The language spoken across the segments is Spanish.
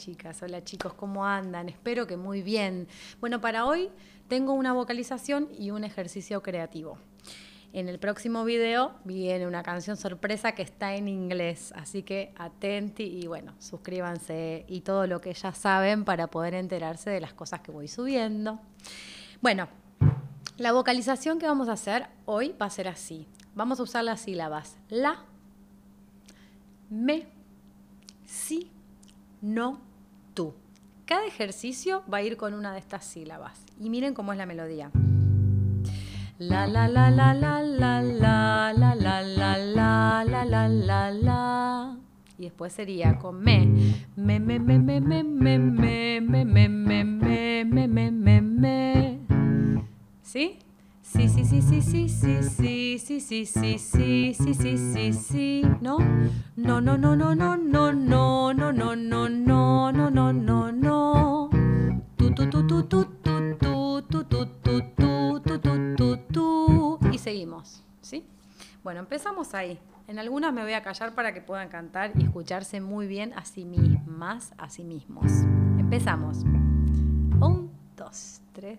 chicas, hola chicos, ¿cómo andan? Espero que muy bien. Bueno, para hoy tengo una vocalización y un ejercicio creativo. En el próximo video viene una canción sorpresa que está en inglés, así que atenti y bueno, suscríbanse y todo lo que ya saben para poder enterarse de las cosas que voy subiendo. Bueno, la vocalización que vamos a hacer hoy va a ser así. Vamos a usar las sílabas la, me, si, no, tú. Cada ejercicio va a ir con una de estas sílabas. Y miren cómo es la melodía. La la la la la la la la la la la la la la la y después sería con me me me me me me me me me me me me me me me ¿Sí? Sí, sí, sí, sí, sí, sí, sí, sí, sí, sí, sí, sí, sí, sí, sí, ¿no? No, no, no, no, no, no, no, no, no, no, no, no, no, no, no. Tu, tu, tu, tu, tu, tu, tu, tu, tu, tu, tu, tu, tu, tu, tu. Y seguimos, ¿sí? Bueno, empezamos ahí. En algunas me voy a callar para que puedan cantar y escucharse muy bien a sí mismas, a sí mismos. Empezamos. Un, dos, tres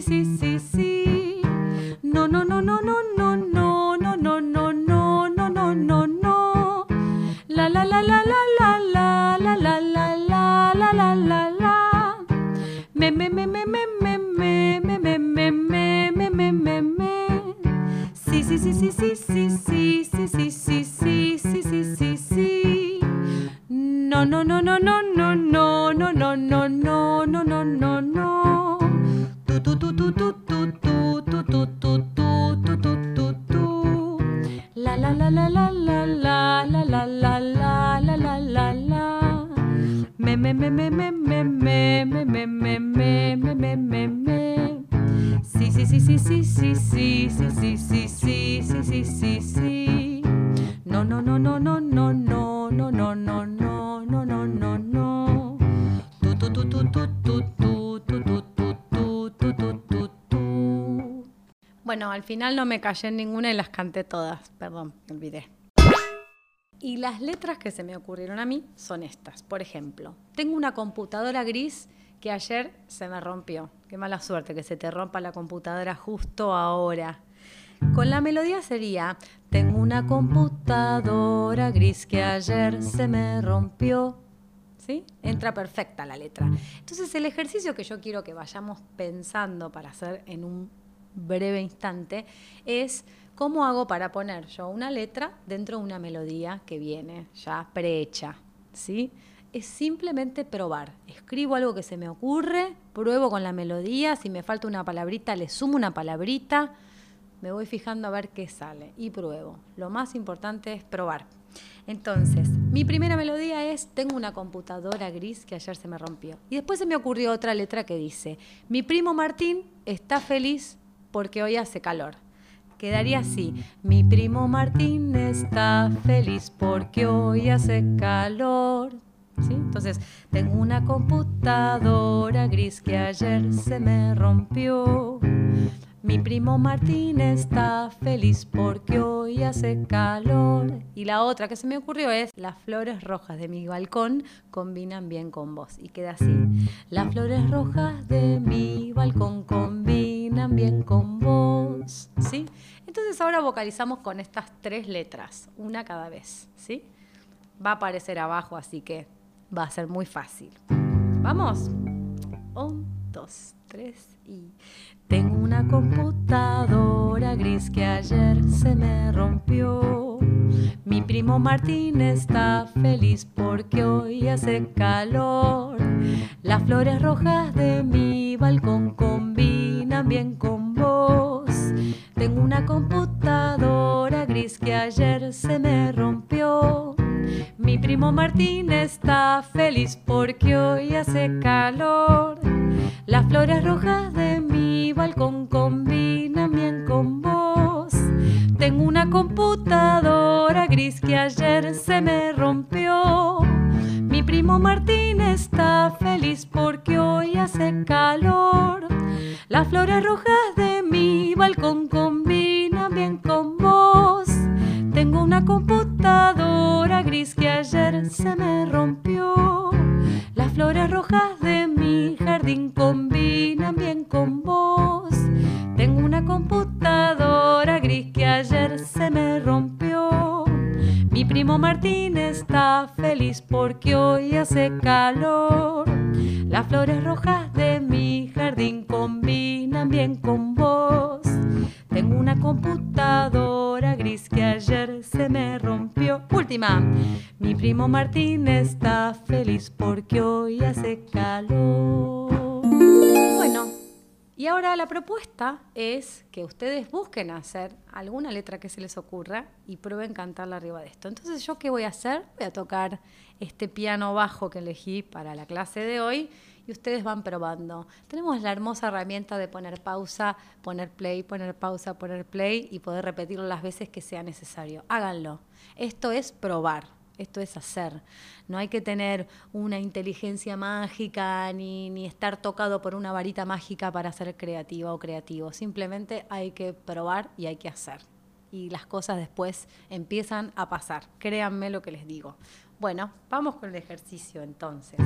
sí sí sí no no no no no no no no no no no no no no no la la la la la la la la la la la la la la la me me me me me me me me me me me me me me me sí sí sí sí sí sí sí sí sí sí sí sí sí sí sí no no no no no no no no no no no no no no no no no no no no no no no no no no no no no tu tu tu tu tu tu tu tu tu tu tu tu tu tu bueno al final no me callé en ninguna y las canté todas perdón me olvidé y las letras que se me ocurrieron a mí son estas. Por ejemplo, tengo una computadora gris que ayer se me rompió. Qué mala suerte que se te rompa la computadora justo ahora. Con la melodía sería, tengo una computadora gris que ayer se me rompió. ¿Sí? Entra perfecta la letra. Entonces el ejercicio que yo quiero que vayamos pensando para hacer en un breve instante es ¿Cómo hago para poner yo una letra dentro de una melodía que viene ya prehecha? ¿sí? Es simplemente probar. Escribo algo que se me ocurre, pruebo con la melodía, si me falta una palabrita le sumo una palabrita, me voy fijando a ver qué sale y pruebo. Lo más importante es probar. Entonces, mi primera melodía es Tengo una computadora gris que ayer se me rompió. Y después se me ocurrió otra letra que dice, mi primo Martín está feliz porque hoy hace calor quedaría así. Mi primo Martín está feliz porque hoy hace calor. ¿Sí? Entonces, tengo una computadora gris que ayer se me rompió. Mi primo Martín está feliz porque hoy hace calor. Y la otra que se me ocurrió es, las flores rojas de mi balcón combinan bien con vos. Y queda así, las flores rojas de mi balcón combinan bien con vos. ¿Sí? Entonces ahora vocalizamos con estas tres letras, una cada vez. ¿Sí? Va a aparecer abajo, así que va a ser muy fácil. ¿Vamos? Un, dos, tres y... Tengo una computadora gris que ayer se me rompió. Mi primo Martín está feliz porque hoy hace calor. Las flores rojas de mi balcón combinan bien con vos. Tengo una computadora gris que ayer se me rompió. Primo Martín está feliz porque hoy hace calor. Las flores rojas de mi balcón combinan bien con vos. Tengo una computadora gris que ayer se me rompió. Mi primo Martín está feliz porque hoy hace calor. Las flores rojas de mi balcón combinan bien con una computadora gris que ayer se me rompió. Las flores rojas de mi jardín combinan bien con vos. Tengo una computadora gris que ayer se me rompió. Mi primo Martín está feliz porque hoy hace calor. Las flores rojas de mi jardín combinan bien con vos. Tengo una computadora se me rompió. Última. Mi primo Martín está feliz porque hoy hace calor. Bueno, y ahora la propuesta es que ustedes busquen hacer alguna letra que se les ocurra y prueben cantarla arriba de esto. Entonces, ¿yo qué voy a hacer? Voy a tocar este piano bajo que elegí para la clase de hoy ustedes van probando. Tenemos la hermosa herramienta de poner pausa, poner play, poner pausa, poner play y poder repetirlo las veces que sea necesario. Háganlo. Esto es probar esto es hacer. No hay que tener una inteligencia mágica ni, ni, estar tocado por una varita mágica para ser creativa o creativo. Simplemente hay que probar y hay que hacer. Y las cosas después empiezan a pasar. Créanme lo que les digo. Bueno, vamos con el ejercicio entonces.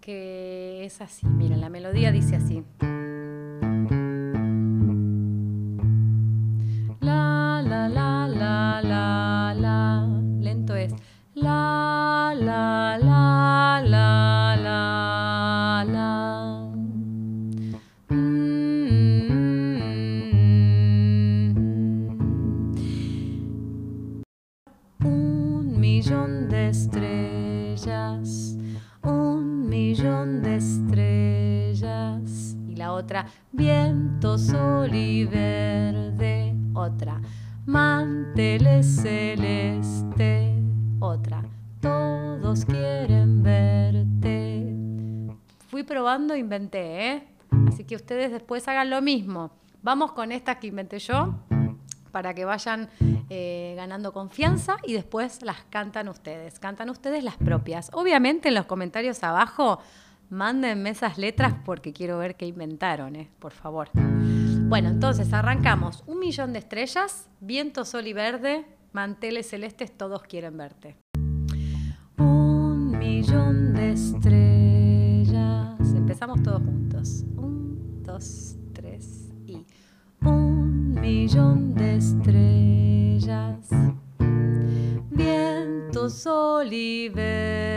Que es así. Miren, la melodía dice así. La, la, la, la, la, la. Lento es. La, la, la, la, la, la. Un millón de estrellas de estrellas. Y la otra, viento, sol y verde. Otra, manteles celeste. Otra, todos quieren verte. Fui probando, inventé, ¿eh? Así que ustedes después hagan lo mismo. Vamos con esta que inventé yo para que vayan eh, ganando confianza y después las cantan ustedes. Cantan ustedes las propias. Obviamente en los comentarios abajo Mándenme esas letras porque quiero ver qué inventaron, eh, por favor. Bueno, entonces arrancamos. Un millón de estrellas, viento, sol y verde, manteles celestes, todos quieren verte. Un millón de estrellas. Empezamos todos juntos. Un, dos, tres y. Un millón de estrellas. Viento, sol y verde.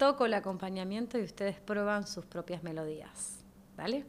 Toco el acompañamiento y ustedes prueban sus propias melodías. ¿Vale?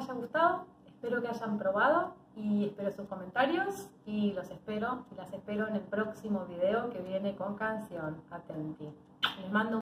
Haya gustado, espero que hayan probado y espero sus comentarios y los espero y las espero en el próximo video que viene con canción. Atenti. Les mando